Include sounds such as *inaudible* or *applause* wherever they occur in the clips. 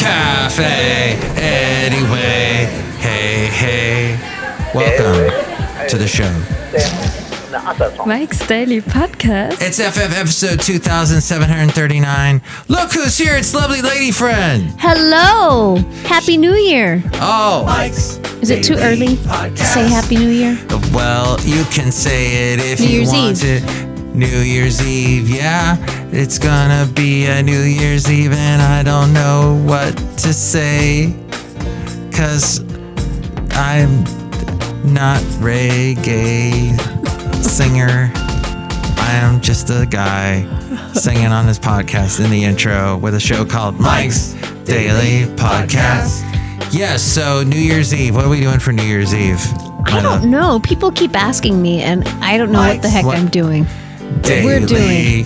cafe. Anyway, hey, hey. Welcome to the show. Mike's Daily Podcast. It's FF episode 2739. Look who's here. It's lovely lady friend. Hello! Happy New Year! Oh, Mike's Is it too early to say Happy New Year? well, you can say it if New you Year's want to. New Year's Eve, yeah. It's gonna be a New Year's Eve, and I don't know what to say. Cause I'm not reggae singer. I am just a guy singing on this podcast in the intro with a show called Mike's Daily Podcast. Yes, so New Year's Eve. What are we doing for New Year's Eve? I don't know. People keep asking me, and I don't know what the heck What? I'm doing. Daily we're doing.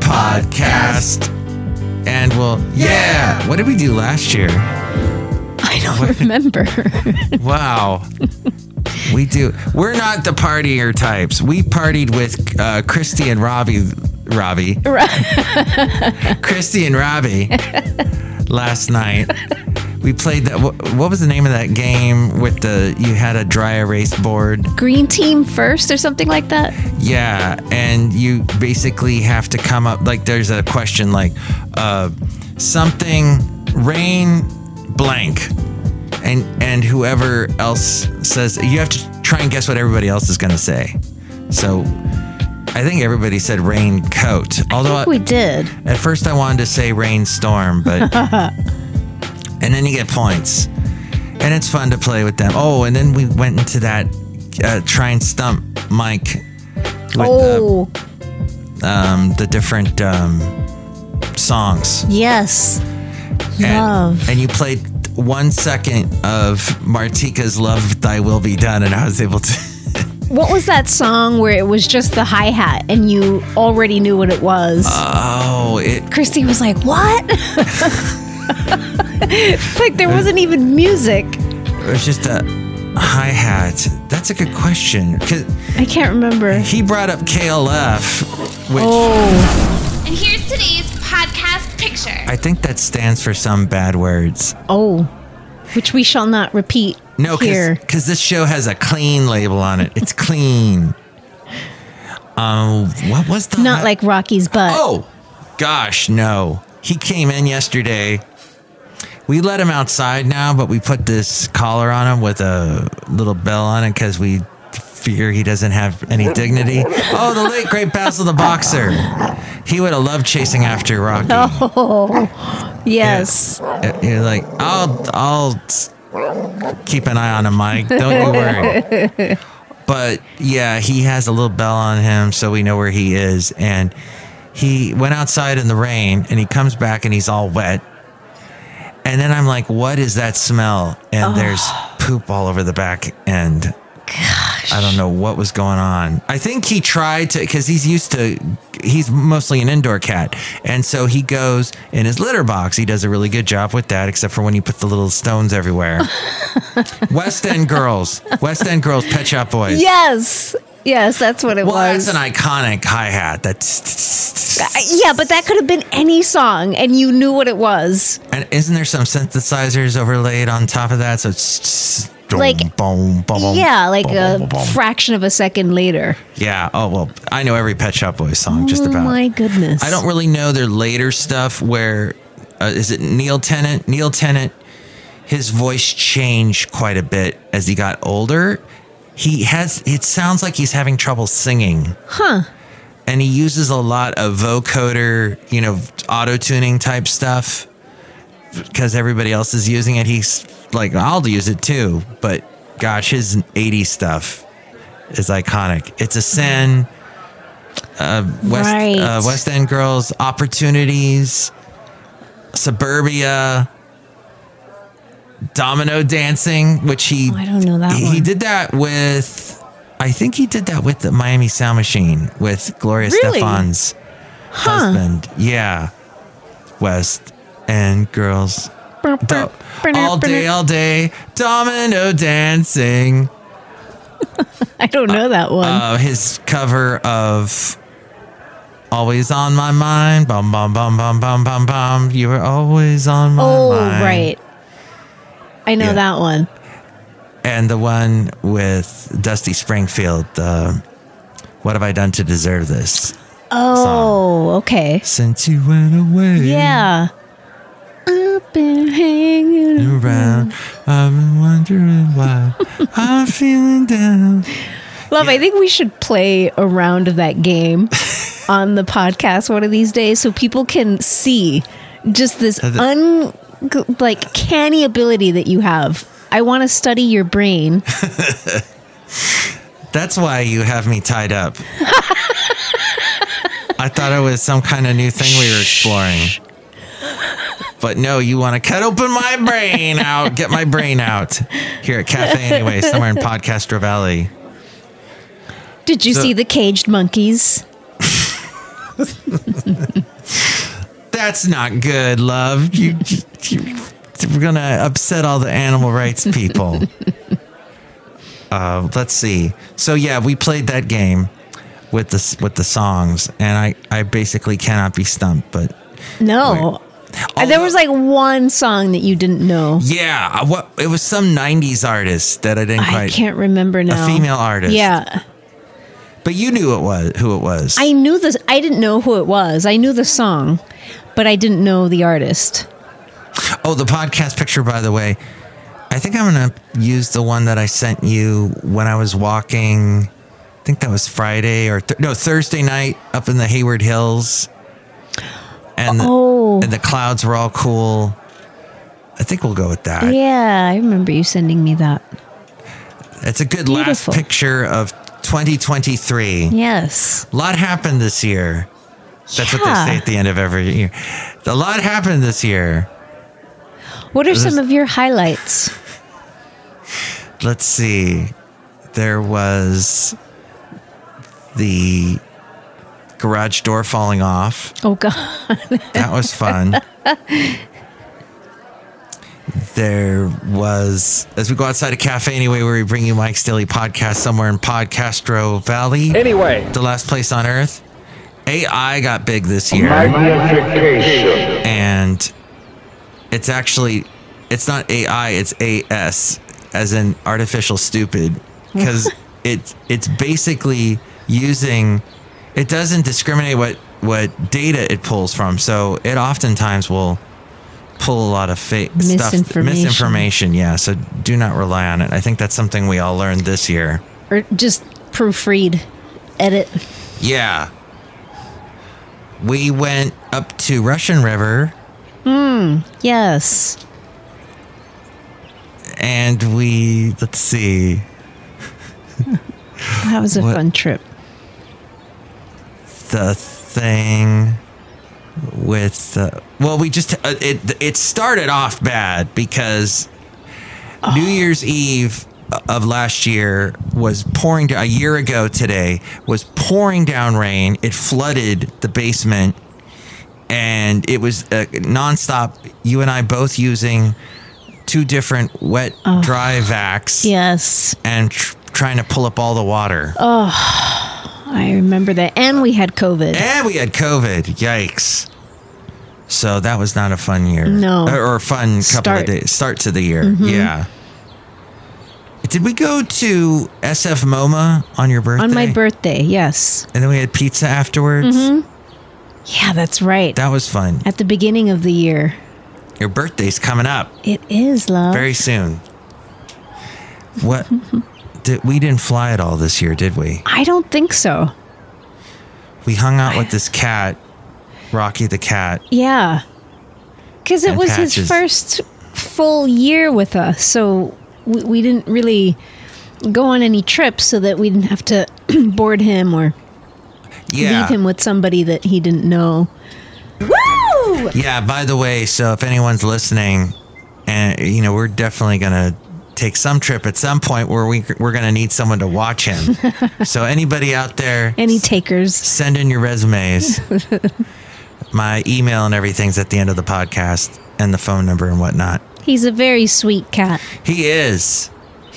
podcast. And we'll, yeah. What did we do last year? I don't remember. *laughs* Wow. we do. We're not the partier types. We partied with uh, Christy and Robbie. Robbie. Christy and Robbie *laughs* last night. We played that. What, was the name of that game with the? You had a dry erase board. Green team first or something like that? Yeah, and you basically have to come up like there's a question like uh, something rain blank, and and whoever else says you have to try and guess what everybody else is going to say. So I think everybody said rain coat. Although I think we did. at first I wanted to say rainstorm, but *laughs* and then you get points, and it's fun to play with them. Oh, and then we went into that uh, try and stump Mike with oh, uh, um, the different um, songs. yes. And, Love. and you played one second of Martika's "Love Thy Will Be Done," and I was able to. *laughs* What was that song where it was just the hi hat and you already knew what it was? oh, it Christy was like, "What?" *laughs* *laughs* *laughs* like there wasn't even music. it was just a hi hat. That's a good question because I can't remember. he brought up KLF, which. Oh, And here's today's podcast picture. I think that stands for some bad words. oh, which we shall not repeat No, here. because this show has a clean label on it. It's clean. Um, what was the Not like Rocky's butt. Oh, gosh, no. He came in yesterday. We let him outside now, but we put this collar on him with a little bell on it because we fear he doesn't have any *laughs* dignity. Oh, the late great Basil the Boxer. He would have loved chasing after Rocky. *laughs* Oh, yes. Uh, You're like, I'll, I'll keep an eye on him, Mike. Don't you worry. *laughs* but yeah, he has a little bell on him, so we know where he is. And he went outside in the rain, and he comes back, and he's all wet. And then I'm like, what is that smell? And oh. there's poop all over the back end. Gosh. I don't know what was going on. I think he tried to because he's used to he's mostly an indoor cat. And so he goes in his litter box. He does a really good job with that, except for when you put the little stones everywhere. *laughs* West End Girls. West End Girls, Pet Shop Boys. Yes. Yes, that's what it Well, was. Well, that's an iconic hi hat. That's yeah, but that could have been any song and you knew what it was. and isn't there some synthesizers overlaid on top of that? So it's Like- boom, boom, boom, Yeah, like boom, a boom, boom. fraction of a second later. yeah. Oh well, I know every Pet Shop Boys song just oh about. my goodness. I don't really know their later stuff. Where uh, is it? Neil Tennant. Neil Tennant. His voice changed quite a bit as he got older. He has. It sounds like he's having trouble singing. Huh. And he uses a lot of vocoder, you know, auto tuning type stuff because everybody else is using it. He's like, I'll use it too. But gosh, his 80s stuff is iconic. It's a sin. Uh, West, Right. uh, West End Girls, Opportunities, Suburbia, Domino Dancing, which he Oh, I don't know that he, one. he did that with. I think he did that with the Miami Sound Machine with Gloria Really? Estefan's Huh. husband. Yeah, West End Girls. All day, all day, domino dancing. *laughs* I don't know that one. Uh, his cover of always on my mind. Bum bum bum bum bum bum bum. You were always on my Oh, mind. Oh right. I know Yeah. that one. And the one with Dusty Springfield. Uh, what have I done to deserve this? Oh, okay. Since you went away. Yeah. I've been hanging Around, I've been wondering why I'm feeling down. Love, I think we should play a round of that game *laughs* on the podcast one of these days so people can see just this un like canny ability that you have. I want to study your brain. *laughs* *laughs* That's why you have me tied up. I thought it was some kind of new thing we were exploring. But no, you want to cut open my brain out, get my brain out here at Cafe Anyway, somewhere in Podcastro Valley. Did you So- see the caged monkeys? *laughs* That's not good, love. You, you, we're gonna upset all the animal rights people. *laughs* uh, let's see. So yeah, we played that game with the with the songs, and I I basically cannot be stumped. But No. There was like one song that you didn't know. yeah, uh, what it was some '90s artist that I didn't I quite. can't remember now. A female artist. Yeah. But you knew it was who it was. I knew this. I didn't know who it was. I knew the song, but I didn't know the artist. Oh, the podcast picture, by the way. I think I'm going to use the one that I sent you when I was walking. I think that was Friday or th- no, Thursday night up in the Hayward Hills. And the, Oh. and the clouds were all cool. I think we'll go with that. Yeah, I remember you sending me that. It's a good Beautiful. last picture of 2023. Yes. A lot happened this year. That's what they say at the end of every year. A lot happened this year. What are some of your highlights? let's see. There was the garage door falling off. Oh God. *laughs* that was fun. There was as we go outside a cafe anyway where we bring you mike's daily podcast somewhere in podcastro valley. Anyway, the last place on earth. Ai got big this year. Magnification. and it's actually it's not AI, it's AS, as in artificial stupid, *laughs* because it it's basically using it doesn't discriminate what what data it pulls from, so it oftentimes will pull a lot of fake stuff, Misinformation. misinformation. Yeah, so do not rely on it. I think that's something we all learned this year. or just proofread, edit. Yeah. We went up to Russian River Yes. and we let's see *laughs* That was a What- fun trip. the thing with the well we just uh, it it started off bad because New Year's Eve of last year was pouring down a year ago today was pouring down rain it flooded the basement and it was uh, nonstop you and I both using two different wet dry vacs Yes. and tr- trying to pull up all the water Oh, I remember that. And we had COVID. And we had COVID. Yikes. So that was not a fun year. No. Or, or fun couple Start. Mm-hmm. of days. Start to the year. Yeah. Did we go to SF MoMA on your birthday? On my birthday, yes. And then we had pizza afterwards. Yeah, that's right. That was fun. At the beginning of the year. Your birthday's coming up It is, love. very soon. What? *laughs* did, we didn't fly at all this year, did we? I don't think so. We hung out with this cat, Rocky the cat. Yeah. Because it And was Patches. his first full year with us. So we, we didn't really go on any trips so that we didn't have to *clears throat* board him or Yeah. leave him with somebody that he didn't know. Woo! Yeah, by the way, so if anyone's listening, and you know, we're definitely gonna take some trip at some point where we we're gonna need someone to watch him. *laughs* so anybody out there, Any takers? send in your resumes. *laughs* My email and everything's at the end of the podcast, and the phone number and whatnot. He's a very sweet cat. He is,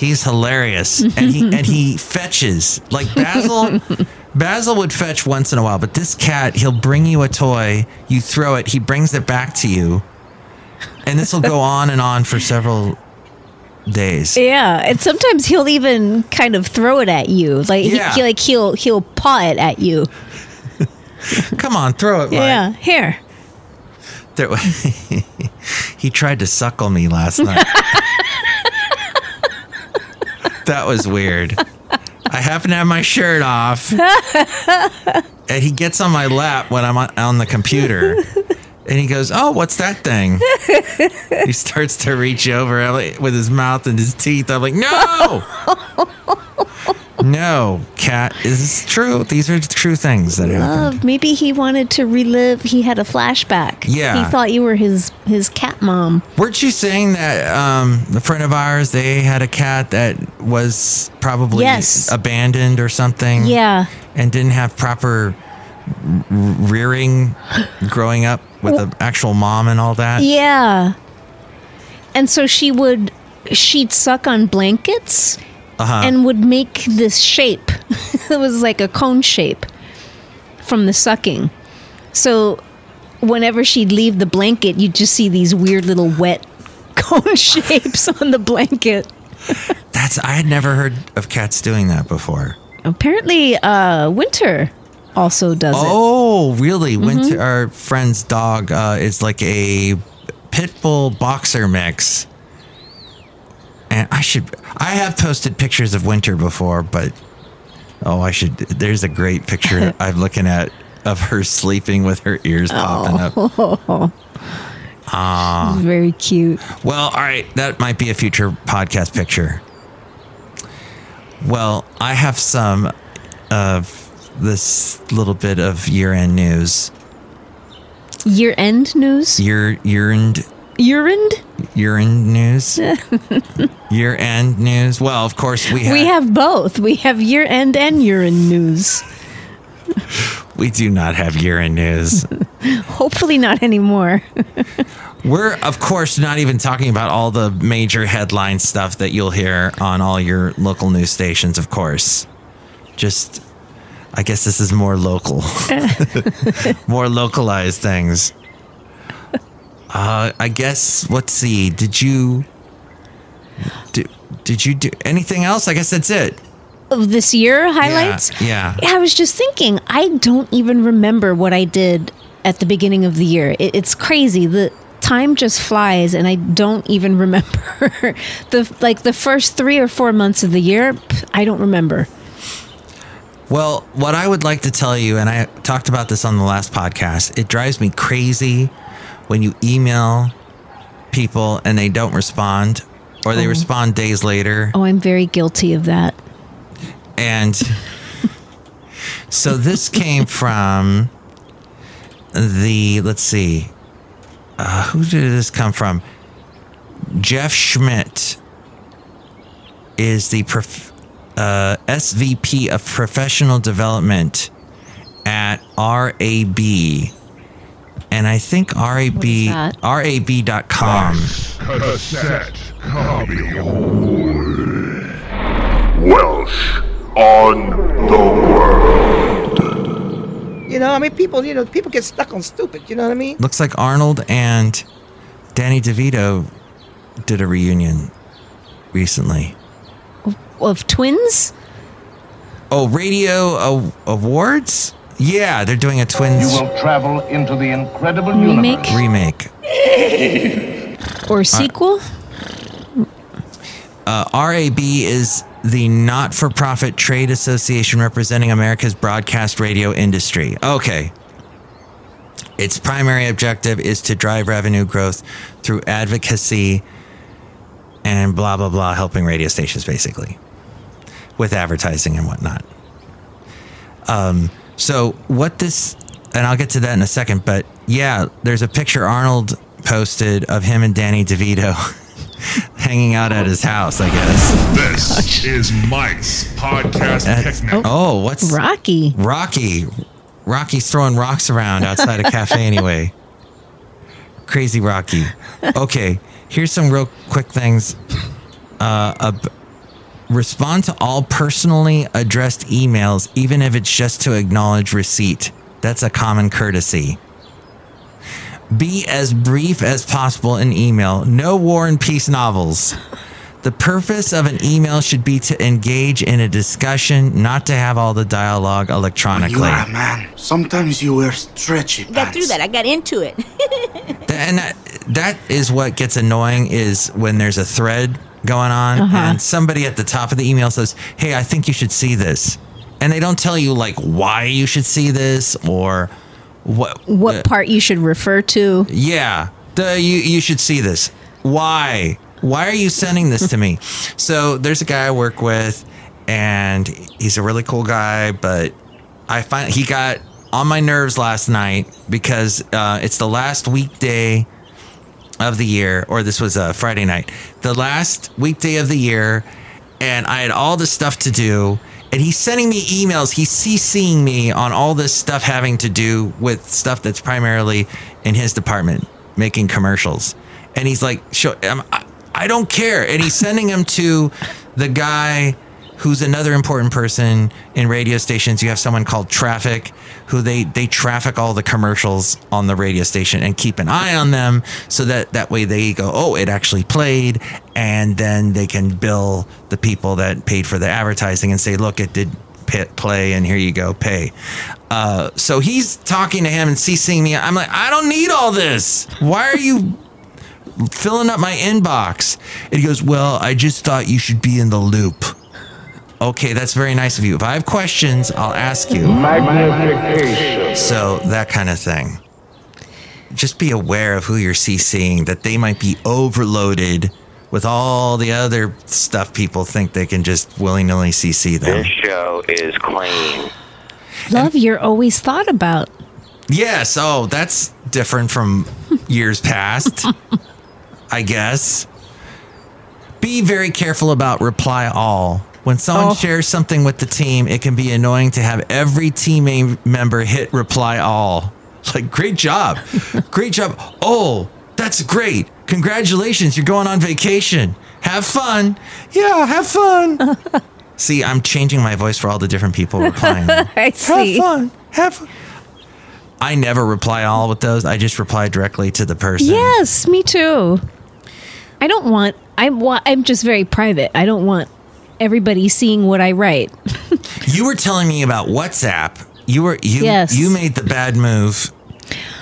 He's hilarious, and he and he *laughs* fetches like Basil. Basil would fetch once in a while, but this cat, he'll bring you a toy, you throw it, he brings it back to you, and this will go *laughs* on and on for several days. Yeah, and sometimes he'll even kind of throw it at you. Like Yeah. he, he like he'll he'll paw it at you. *laughs* Come on, throw it. Mike. Yeah, here. There- he tried to suckle me last night. That was weird. I happen to have my shirt off, and he gets on my lap when I'm on, on the computer, and he goes, "Oh, what's that thing?" he starts to reach over like- with his mouth and his teeth. I'm like, "No, no, cat. Is true? These are true things that happen." Uh, maybe he wanted to relive. He had a flashback. Yeah. he thought you were his his cat mom. Weren't you saying that um, a friend of ours they had a cat that was probably Yes. abandoned or something? Yeah, and didn't have proper rearing growing up with an actual mom and all that. yeah. And so she would she'd suck on blankets Uh-huh. and would make this shape. *laughs* it was like a cone shape from the sucking. So whenever she'd leave the blanket, you'd just see these weird little wet *laughs* cone shapes on the blanket. That's I had never heard of cats doing that before. Apparently, uh, Winter also does it. Oh, really? Mm-hmm. Winter, our friend's dog uh, is like a pit bull boxer mix. And I should, I have posted pictures of Winter before, but oh, I should. There's a great picture *laughs* I'm looking at of her sleeping with her ears popping up. Oh, ah. very cute. Well, all right, that might be a future podcast picture. Well, I have some of this little bit of year-end news. Year end news? Year year-end Urine? year-end news. *laughs* year-end news. Well, of course we have, We have both. We have year end and urine news. *laughs* we do not have year-end news. *laughs* Hopefully, not anymore. We're of course not even talking about all the major headline stuff that you'll hear on all your local news stations, of course. Just I guess this is more local. more localized things. Uh I guess let's see. Did you did, did you do anything else? I guess that's it. Of this year highlights? Yeah. yeah. I was just thinking, I don't even remember what I did at the beginning of the year. It, it's crazy. The time just flies, and I don't even *laughs* remember the like the first three or four months of the year. I don't remember. Well, what I would like to tell you, and I talked about this on the last podcast, it drives me crazy when you email people and they don't respond or they respond days later. Oh, I'm very guilty of that. And *laughs* so this came from the, let's see, uh, who did this come from? Jeff Schmidt is the prof- uh, SVP of Professional Development at RAB. And I think RAB, that? RAB.com. Cassette copy Welsh on the world. You know, I mean, people, you know, people get stuck on stupid. You know what I mean? Looks like Arnold and Danny DeVito did a reunion recently. Of twins? Oh, radio a- awards? Yeah, they're doing a twins. You will travel into the incredible Remake? universe. remake. *laughs* Or sequel? Uh, RAB is the not-for-profit trade association representing America's broadcast radio industry. Okay. Its primary objective is to drive revenue growth through advocacy and blah blah blah, helping radio stations basically with advertising and whatnot. Um, so what this, and I'll get to that in a second, but yeah, there's a picture Arnold posted of him and Danny DeVito *laughs* hanging out at his house, I guess. This is Mike's podcast That's- picnic. oh, what's Rocky. Rocky? Rocky's throwing rocks around outside a cafe anyway. Crazy Rocky. Okay, here's some real quick things. Uh, ab- Respond to all personally addressed emails, even if it's just to acknowledge receipt. That's a common courtesy. Be as brief as possible in email. No war and peace novels. The purpose of an email should be to engage in a discussion, not to have all the dialogue electronically. You electronically. are a man. Sometimes you wear stretchy pants. Got through that. I got into it. *laughs* and that, that is what gets annoying is when there's a thread going on and somebody at the top of the email says hey i think you should see this. And they don't tell you like why you should see this or what What uh, part you should refer to? yeah. The, you, you should see this. Why? Why are you sending this to me? *laughs* So there's a guy i work with and he's a really cool guy but i find he got on my nerves last night because uh, it's the last weekday of the year, or this was a Friday night, the last weekday of the year, and I had all this stuff to do. And he's sending me emails. He's CCing me on all this stuff having to do with stuff that's primarily in his department, making commercials. And he's like, "Show, um, I, I don't care." And he's sending them to the guy who's another important person in radio stations. You have someone called Traffic, who they they traffic all the commercials on the radio station and keep an eye on them, so that that way they go, oh, it actually played, and then they can bill the people that paid for the advertising and say, look, it did pit play, and here you go, pay. Uh, so he's talking to him and CCing me. I'm like, I don't need all this. Why are you? filling up my inbox. And he goes, Well, I just thought you should be in the loop. Okay, that's very nice of you. If I have questions, I'll ask you. Magnification. So, that kind of thing. Just be aware of who you're CCing, that they might be overloaded with all the other stuff people think they can just willy nilly CC them. This show is clean. Love, you're always thought about. Yes. Oh, that's different from *laughs* years past, I guess. Be very careful about reply all. When someone Oh. shares something with the team, it can be annoying to have every team member hit reply all. *laughs* Like, great job. *laughs* great job. Oh, that's great. Congratulations. You're going on vacation. Have fun. Yeah, have fun. *laughs* See, I'm changing my voice for all the different people replying. I see. Have fun. Have fun. I never reply all with those. I just reply directly to the person. Yes, me too. I don't want. I'm. I'm just very private. I don't want everybody seeing what I write. You were telling me about WhatsApp. You were you Yes. you made the bad move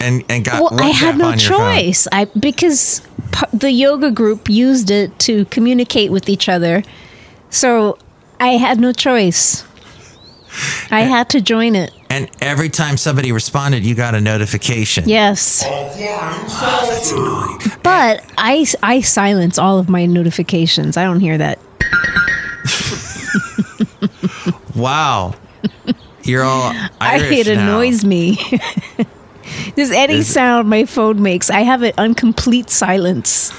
and and got well, WhatsApp I had no on your phone. choice. I because p- the yoga group used it to communicate with each other, so I had no choice. I had to join it. And every time somebody responded, you got a notification. Yes, That's annoying. but I I silence all of my notifications. I don't hear that. Wow. You're all Irish I, it now. annoys me. *laughs* Just any Is- sound my phone makes, I have it on complete silence.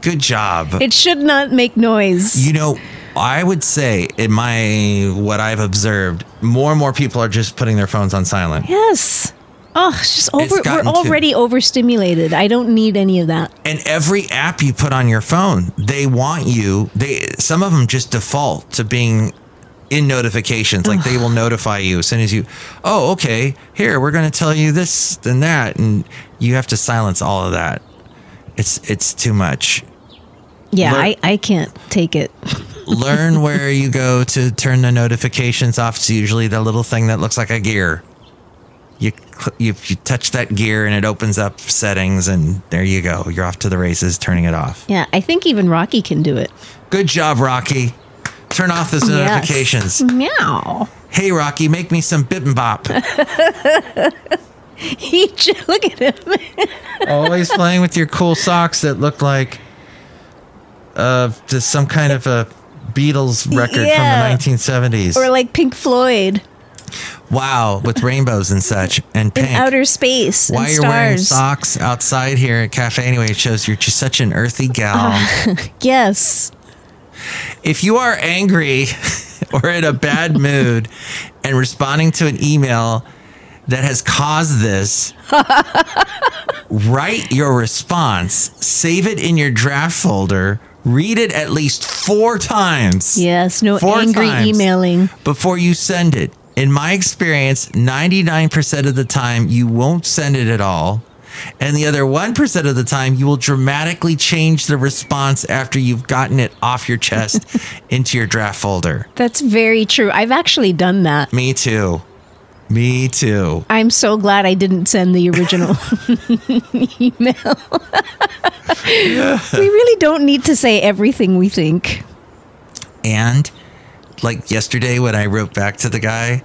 Good job. It should not make noise. You know, I would say in my what I've observed, more and more people are just putting their phones on silent. yes. Oh, it's just It's over. We're gotten to- already overstimulated. I don't need any of that. And every app you put on your phone, they want you. They some of them just default to being in notifications. Like they will notify you as soon as you. Oh, okay. Here we're going to tell you this and that, and you have to silence all of that. It's it's too much. Yeah, I, I can't take it. Learn *laughs* where you go to turn the notifications off. It's usually the little thing that looks like a gear. You, you you touch that gear and it opens up settings, and there you go. You're off to the races, turning it off. Yeah, I think even Rocky can do it. Good job, Rocky. Turn off those Yes. notifications. Meow. Hey, Rocky, make me some bibimbap. *laughs* He look at him. *laughs* Always playing with your cool socks that look like uh, just some kind of a Beatles record Yeah. from the 1970s. or like Pink Floyd wow, with rainbows and such and in outer space Why you're wearing socks outside here at Cafe Anyway, it shows you're just such an earthy gal. Ah, *laughs* yes. if you are angry *laughs* or in a bad mood and responding to an email that has caused this, *laughs* write your response, save it in your draft folder, read it at least four times. Yes, no angry times emailing. before you send it. In my experience, 99% of the time you won't send it at all. And the other 1% of the time you will dramatically change the response after you've gotten it off your chest *laughs* into your draft folder. That's very true. I've actually done that. Me too. Me too. I'm so glad I didn't send the original *laughs* email. *laughs* we really don't need to say everything we think. And like yesterday when I wrote back to the guy,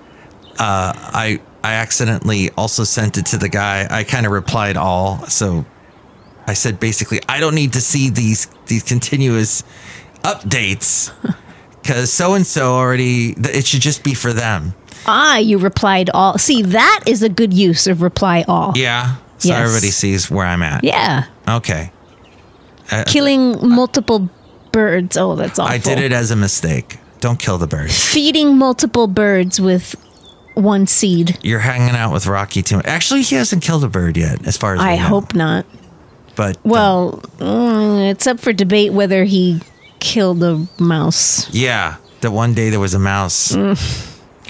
uh, I I accidentally also sent it to the guy. I kind of replied all. So I said basically, I don't need to see these these continuous updates *laughs* because so and so already. It should just be for them. Ah, you replied all. See, that is a good use of reply all. Yeah. So Yes. everybody sees where I'm at. Yeah. Okay. Uh, Killing multiple birds. Oh, that's awful. I did it as a mistake. Don't kill the bird. Feeding multiple birds with one seed. You're hanging out with Rocky too. much. Actually, he hasn't killed a bird yet, as far as I hope not. But uh, Well, mm, it's up for debate whether he killed a mouse. Yeah, that one day there was a mouse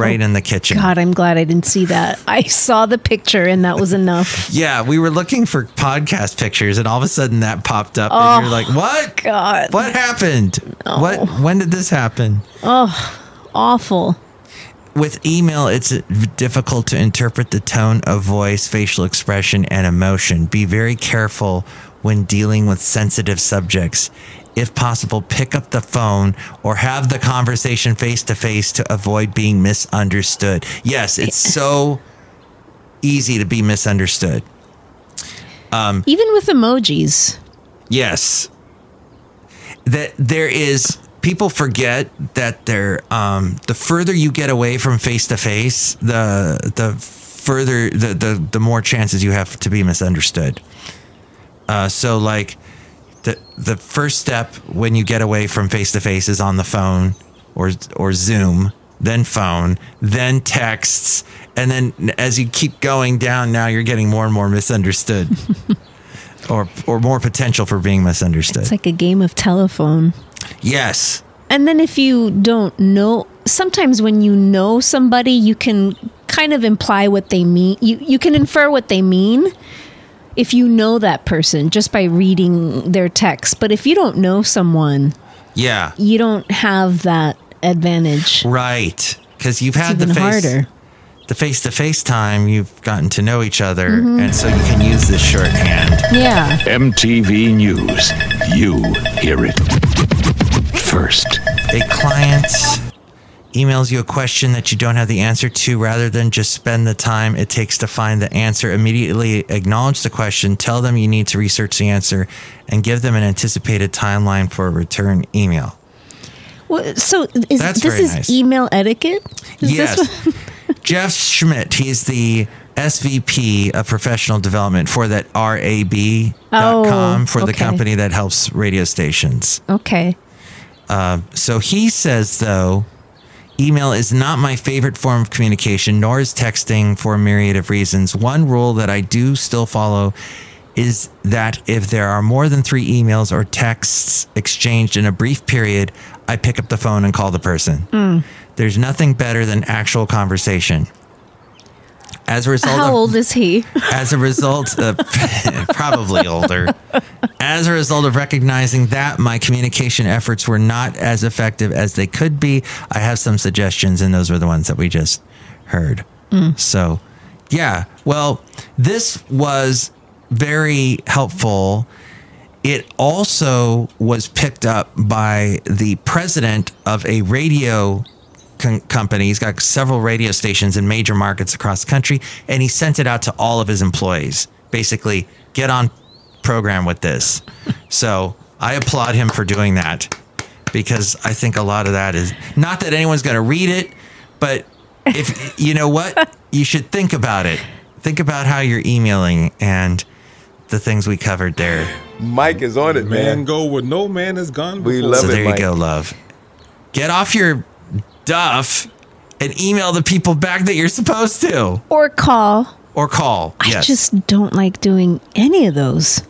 right in the kitchen. God, I'm glad I didn't see that. I saw the picture and that was enough. *laughs* Yeah, we were looking for podcast pictures, and all of a sudden that popped up, Oh, and you're oh, like, "What? God. What happened? What? When did this happen?" Oh, awful. With email, it's difficult to interpret the tone of voice, facial expression, and emotion. Be very careful when dealing with sensitive subjects. If possible, pick up the phone or have the conversation face to face to avoid being misunderstood. Yes, it's so easy to be misunderstood. Even with emojis. Yes. That there is people forget that there um the further you get away from face to face, the the further the, the the more chances you have to be misunderstood. Uh so like the the first step when you get away from face to face is on the phone or or Zoom, then phone, then texts, and then as you keep going down now you're getting more and more misunderstood. *laughs* or or more potential for being misunderstood. It's like a game of telephone. yes. And then if you don't know, sometimes when you know somebody, you can kind of imply what they mean. You you can infer what they mean if you know that person just by reading their text. But if you don't know someone, Yeah. you don't have that advantage. Right. Because you've had It's the face harder. the face to face time, you've gotten to know each other, Mm-hmm. and so you can use this shorthand. Yeah. MTV News. You hear it first. A client emails you a question that you don't have the answer to rather than just spend the time it takes to find the answer immediately acknowledge the question tell them you need to research the answer and give them an anticipated timeline for a return email Well, so is That's this is nice. email etiquette? Is yes. *laughs* Jeff Schmidt, he's the SVP of professional development for that RAB.com Oh, for the okay. company that helps radio stations. okay. Uh, so he says, though, email is not my favorite form of communication, nor is texting for a myriad of reasons. One rule that I do still follow is that if there are more than three emails or texts exchanged in a brief period, I pick up the phone and call the person. Mm. There's nothing better than actual conversation. As a result How of old is he? *laughs* as a result of *laughs* probably older. As a result of recognizing that my communication efforts were not as effective as they could be i have some suggestions and those were the ones that we just heard. Mm. So yeah well this was very helpful. It also was picked up by the president of a radio con- company. He's got several radio stations in major markets across the country, and he sent it out to all of his employees. Basically, get on program with this. *laughs* So I applaud him for doing that because I think a lot of that is not that anyone's going to read it, but if *laughs* you know what, you should think about it. Think about how you're emailing and the things we covered there. Mike is on it, Man man. go where no man has gone before. We love so it, there you Mike. go, love. Get off your duff and email the people back that you're supposed to, Or call. or call. I yes, just don't like doing any of those.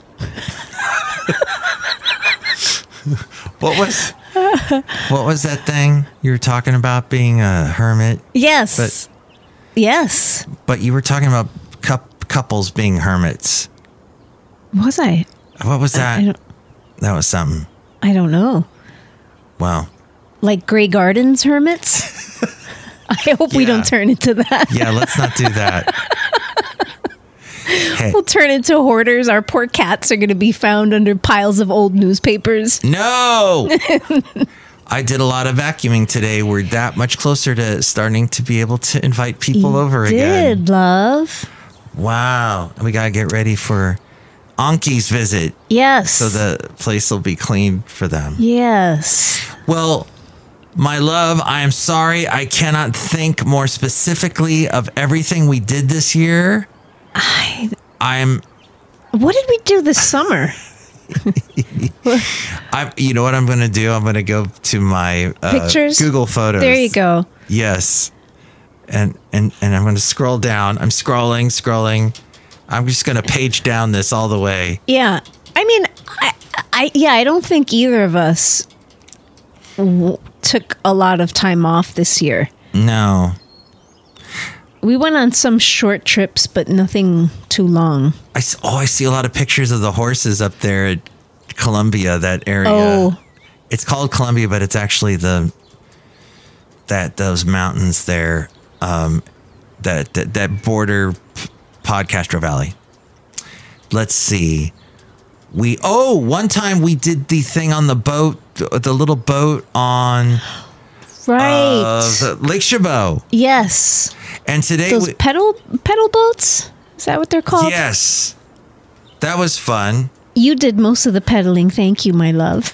What was what was that thing you were talking about being a hermit? Yes. But- yes. But you were talking about cup, couples being hermits. Was I? What was that? That was something. I don't know. Wow. Like Grey Gardens hermits? I hope we don't turn into that. Yeah, let's not do that. *laughs* Hey, We'll turn into hoarders. Our poor cats are going to be found under piles of old newspapers. no. *laughs* I did a lot of vacuuming today. We're that much closer to starting to be able to invite people over again. Did love? Wow. We got to get ready for Anki's visit Yes. so the place will be clean for them. yes. Well, my love, I am sorry. I cannot think more specifically of everything we did this year. I, I'm what did we do this summer? *laughs* *laughs* I you know what I'm going to do? I'm going to go to my uh, Pictures? Google Photos. There you go. Yes. And and and I'm going to scroll down. I'm scrolling, scrolling. I'm just going to page down this all the way. Yeah. I mean, I, I yeah, I don't think either of us w- took a lot of time off this year. No. We went on some short trips, but nothing too long. I s- oh, I see a lot of pictures of the horses up there at Columbia, that area. Oh. It's called Columbia, but it's actually the that those mountains there um, that, that that border Podcastro Valley. Let's see. We oh, one time we did the thing on the boat, the little boat on Right. uh, Lake Chabot, yes. and today Those we, pedal pedal boats? Is that what they're called? yes, that was fun. You did most of the pedaling. Thank you, my love.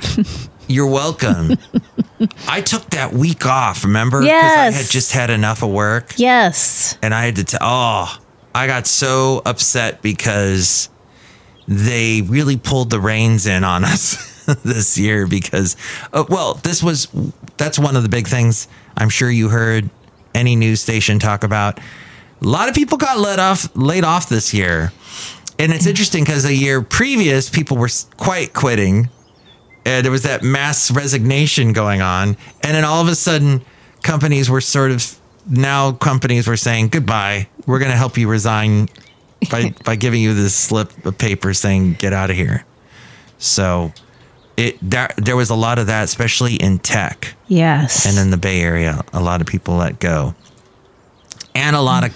*laughs* You're welcome. *laughs* I took that week off, remember? Yes. I had just had enough of work yes. and I had to, t- oh, I got so upset because they really pulled the reins in on us *laughs* *laughs* this year because, uh, well, this was, that's one of the big things I'm sure you heard any news station talk about. A lot of people got let off, laid off this year. And it's interesting because a year previous, people were quite quitting and there was that mass resignation going on and then all of a sudden companies were sort of now companies were saying goodbye we're going to help you resign by *laughs* by giving you this slip of paper saying get out of here so it there, there was a lot of that especially in tech. Yes. and in the bay area a lot of people let go. And a lot of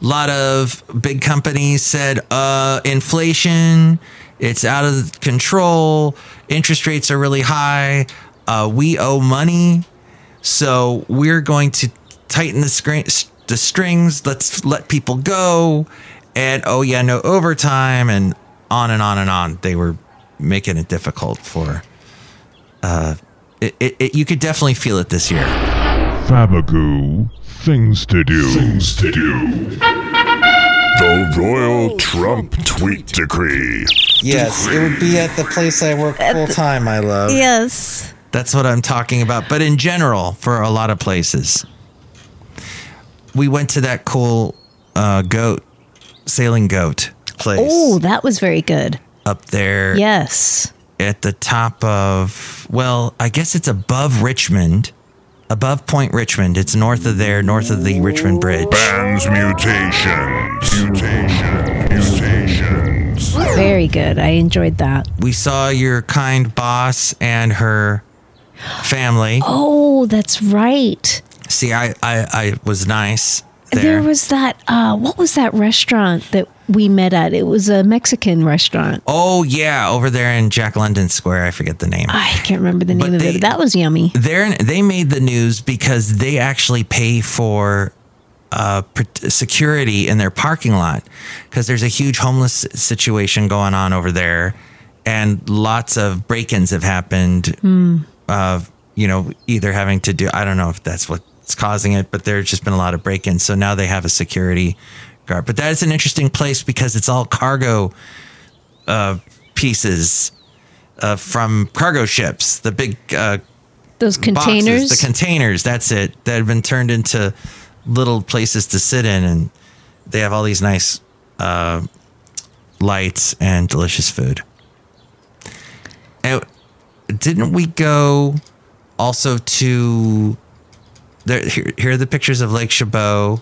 lot of big companies said uh inflation it's out of control interest rates are really high uh we owe money. So we're going to tighten the screen the strings. Let's let people go. And oh yeah no overtime and on and on and on. They were making it difficult for uh it, it, it you could definitely feel it this year Fabagoo, things to do. Things to do. The Royal Trump Tweet Decree. Yes, it would be at the place I work full time, my love. yes. That's what I'm talking about. But in general, for a lot of places, we went to that cool uh, goat, sailing goat place Oh, that was very good. Up there Yes. at the top of, well, I guess it's above Richmond, above Point Richmond. It's north of there, north of the Richmond Bridge. Bands mutations. Mutations. Mutations. Very good. I enjoyed that. We saw your kind boss and her family. Oh, that's right. See, I, I, I was nice there. There was that uh what was that restaurant that we met at? It was a Mexican restaurant. oh, yeah, over there in Jack London Square. I forget the name. I can't remember the But name of they- it. That was yummy. They're, they made the news because they actually pay for uh, security in their parking lot because there's a huge homeless situation going on over there, and lots of break-ins have happened. Uh, you know, either having to do I don't know if that's what's causing it, but there's just been a lot of break-ins. So now they have a security guard. But that is an interesting place because it's all cargo uh, pieces. Uh, from cargo ships, the big uh, Those boxes, containers. the containers. That's it. That have been turned into little places to sit in, and they have all these nice uh, lights and delicious food. And didn't we go also to there? Here, here are the pictures of Lake Chabot,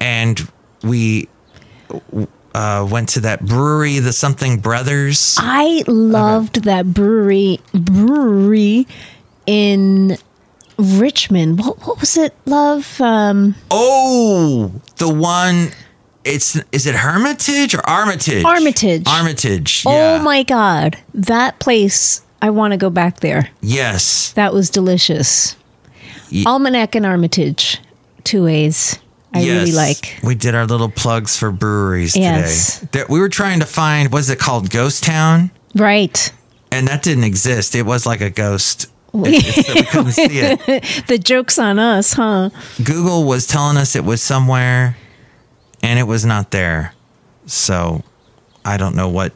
and we uh, went to that brewery, the Something Brothers. I loved that brewery brewery in Richmond. What what was it? Love um Oh, the one. It's is it Hermitage or Armitage? Armitage. Armitage. Yeah. Oh my god. That place I want to go back there. Yes. That was delicious. Ye- Almanac and Armitage. Two A's. I really like. We did our little plugs for breweries Yes. today. We were trying to find what's it called, Ghost Town, Right. and that didn't exist. It was like a ghost. *laughs* we couldn't see it. *laughs* The joke's on us, huh? Google was telling us it was somewhere, and it was not there. So I don't know what,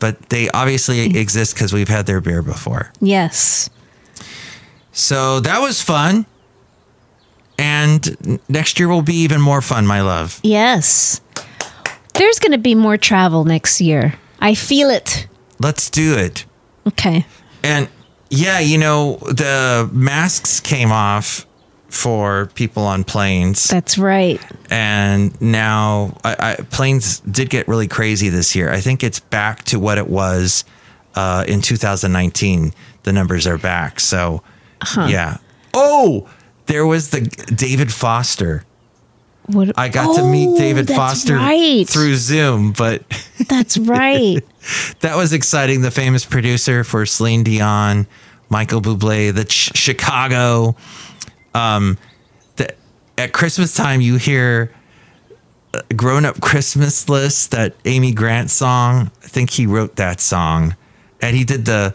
but they obviously mm. exist because we've had their beer before. Yes. So that was fun. And next year will be even more fun, my love. Yes. There's going to be more travel next year. I feel it. Let's do it. Okay. And yeah, you know, the masks came off for people on planes. That's right. and now I, I, planes did get really crazy this year. I think it's back to what it was uh, in 2019. The numbers are back. So, yeah. Oh, there was the David Foster. What I got to meet Oh, David Foster right. through Zoom, but *laughs* That's right. *laughs* that was exciting. The famous producer for Celine Dion, Michael Bublé, the Ch- Chicago. Um, the, at Christmas time, you hear a grown up Christmas list, that Amy Grant song. I think he wrote that song, and he did the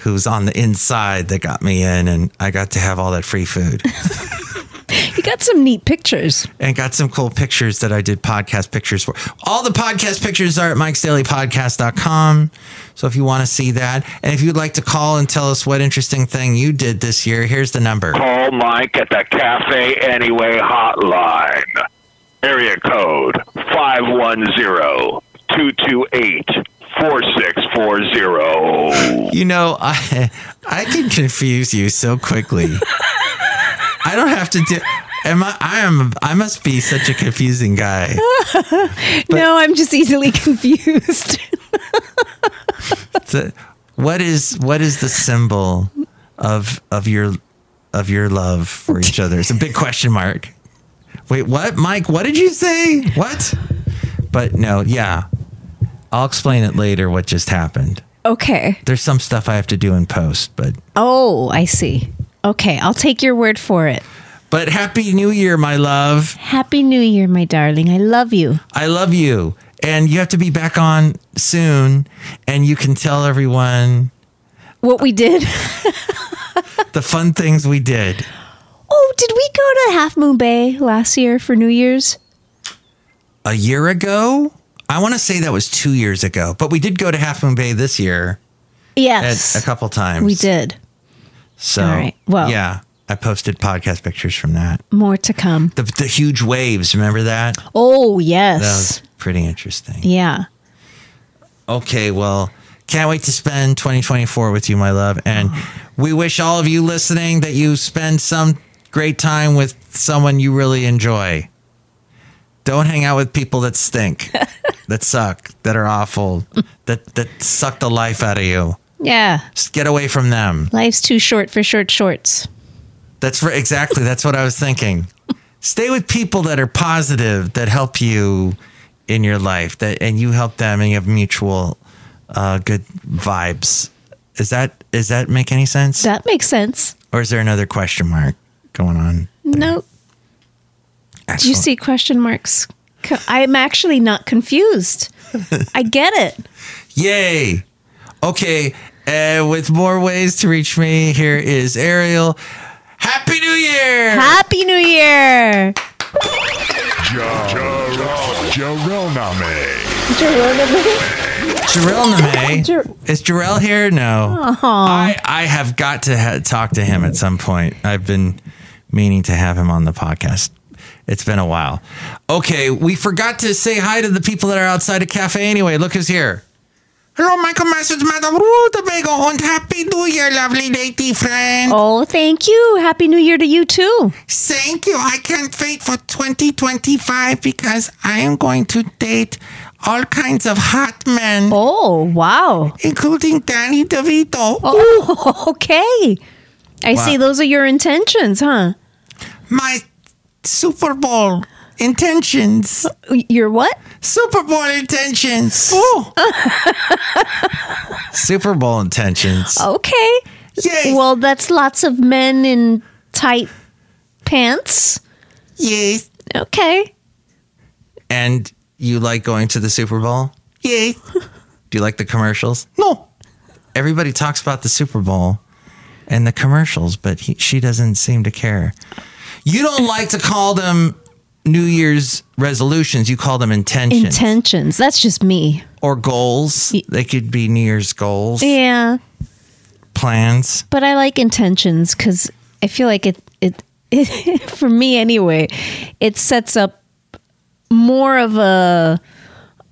who's on the inside that got me in and I got to have all that free food *laughs* You got some neat pictures. and got some cool pictures that I did podcast pictures for. All the podcast pictures are at mikesdailypodcast.com. So if you want to see that, and if you'd like to call and tell us what interesting thing you did this year, here's the number. Call Mike at the Cafe Anyway hotline. Area code 510-228-4640. You know, I I can confuse you so quickly. I don't have to do. Am I? I am. I must be such a confusing guy. *laughs* no, I'm just easily *laughs* confused. The- what is what is the symbol of of your of your love for each other? It's a big question mark. Wait, what, Mike? What did you say? What? But no, yeah. I'll explain it later. What just happened? okay. There's some stuff I have to do in post, but Oh, I see. Okay, I'll take your word for it. but happy New Year, my love. Happy New Year, my darling. I love you. I love you. And you have to be back on soon and you can tell everyone What we did. *laughs* the fun things we did. Oh, did we go to Half Moon Bay last year for New Year's? A year ago? I want to say that was 2 years ago, but we did go to Half Moon Bay this year Yes. a couple times. we did. So, right. Well- yeah, I posted podcast pictures from that. More to come. The, the huge waves, remember that? Oh, yes, That was pretty interesting. yeah. Okay, well, can't wait to spend 2024 with you, my love. And oh. we wish all of you listening that you spend some great time with someone you really enjoy. Don't hang out with people that stink, *laughs* that suck, that are awful, *laughs* that, that suck the life out of you. Yeah. Just get away from them. Life's too short for short shorts. That's. Exactly. That's what I was thinking. *laughs* Stay with people that are positive, that help you in your life, that and you help them, and you have mutual uh, good vibes. Is that is that make any sense? That makes sense. or is there another question mark going on? No. Do you see question marks? Co- I'm actually not confused. I get it. Yay. Okay. And with more ways to reach me, here is Ariel. Happy New Year! Happy New Year! Jarrell Name. Jarrell Name. Is Jarrell here? No. I, I have got to ha- talk to him at some point. I've been meaning to have him on the podcast. It's been a while. Okay, we forgot to say hi to the people that are outside the cafe anyway. Look who's here. Hello, Michael Masters, Madam Rootabega, and Happy New Year, lovely lady friend. Oh, thank you. Happy New Year to you too. Thank you. I can't wait for 2025 because I am going to date all kinds of hot men, Oh, wow. including Danny DeVito. Oh, *laughs* okay. I Wow. see those are your intentions, huh? My Super Bowl intentions. Your what? Super Bowl intentions. Oh. *laughs* Super Bowl intentions. Okay. Yes. Well, that's lots of men in tight pants. yes. Okay. And you like going to the Super Bowl? Yes. Do you like the commercials? No. Everybody talks about the Super Bowl and the commercials, but he, she doesn't seem to care. You don't like to call them New Year's resolutions. You call them intentions Intentions. That's just me. or goals. They could be New Year's goals, Yeah. plans. But I like intentions because I feel like it, it, it, *laughs* for me anyway, it sets up more of a,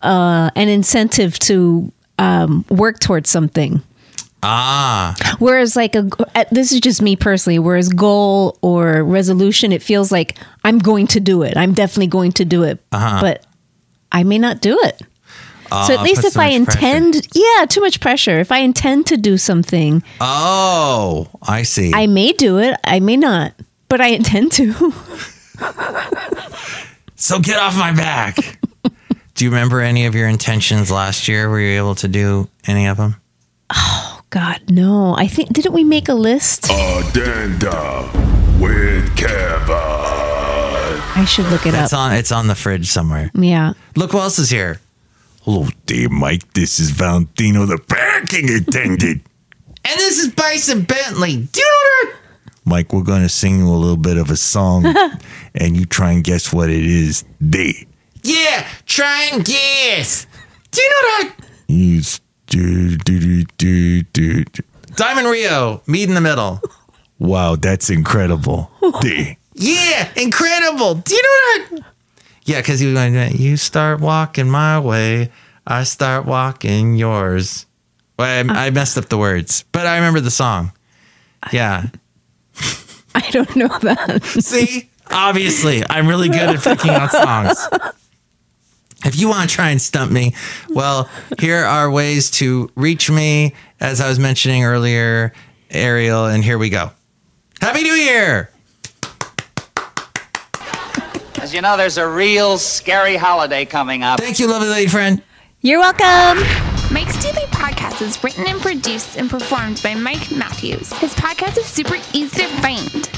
uh, an incentive to um, work towards something. Ah, Whereas, like a uh, this is just me personally. Whereas goal or resolution, it feels like I'm going to do it. I'm definitely going to do it, but I may not do it. so at least if I much pressure. intend, yeah, too much pressure. If I intend to do something, oh, I see. I may do it. I may not, but I intend to. *laughs* So get off my back. do you remember any of your intentions last year? Were you able to do any of them? *sighs* *sighs* God, no. I think didn't we make a list? Addenda with Kevin. I should look it up. It's up. on. It's on the fridge somewhere. Yeah. Look who else is here. Hello there, Mike. This is Valentino, the parking attendant. And this is Bison Bentley. Do you know that? Mike, we're going to sing you a little bit of a song, *laughs* and you try and guess what it is. Day. Yeah. Try and guess. Do you know that? It's do, do, do, do, do, do. Diamond Rio. Meet in the middle. Wow, that's incredible. *laughs* Day. Yeah. Incredible. Do you know that? Yeah, because you going. You start walking my way. I start walking yours. Well, I, I messed up the words, but I remember the song. Yeah. I don't know that. See, obviously, I'm really good at picking out songs. *laughs* If you want to try and stump me, well, here are ways to reach me, as I was mentioning earlier, Ariel, and here we go. Happy New Year! As you know, there's a real scary holiday coming up. Thank you, lovely lady friend. You're welcome. Mike's Daily Podcast is written and produced and performed by Mike Matthews. His podcast is super easy to find.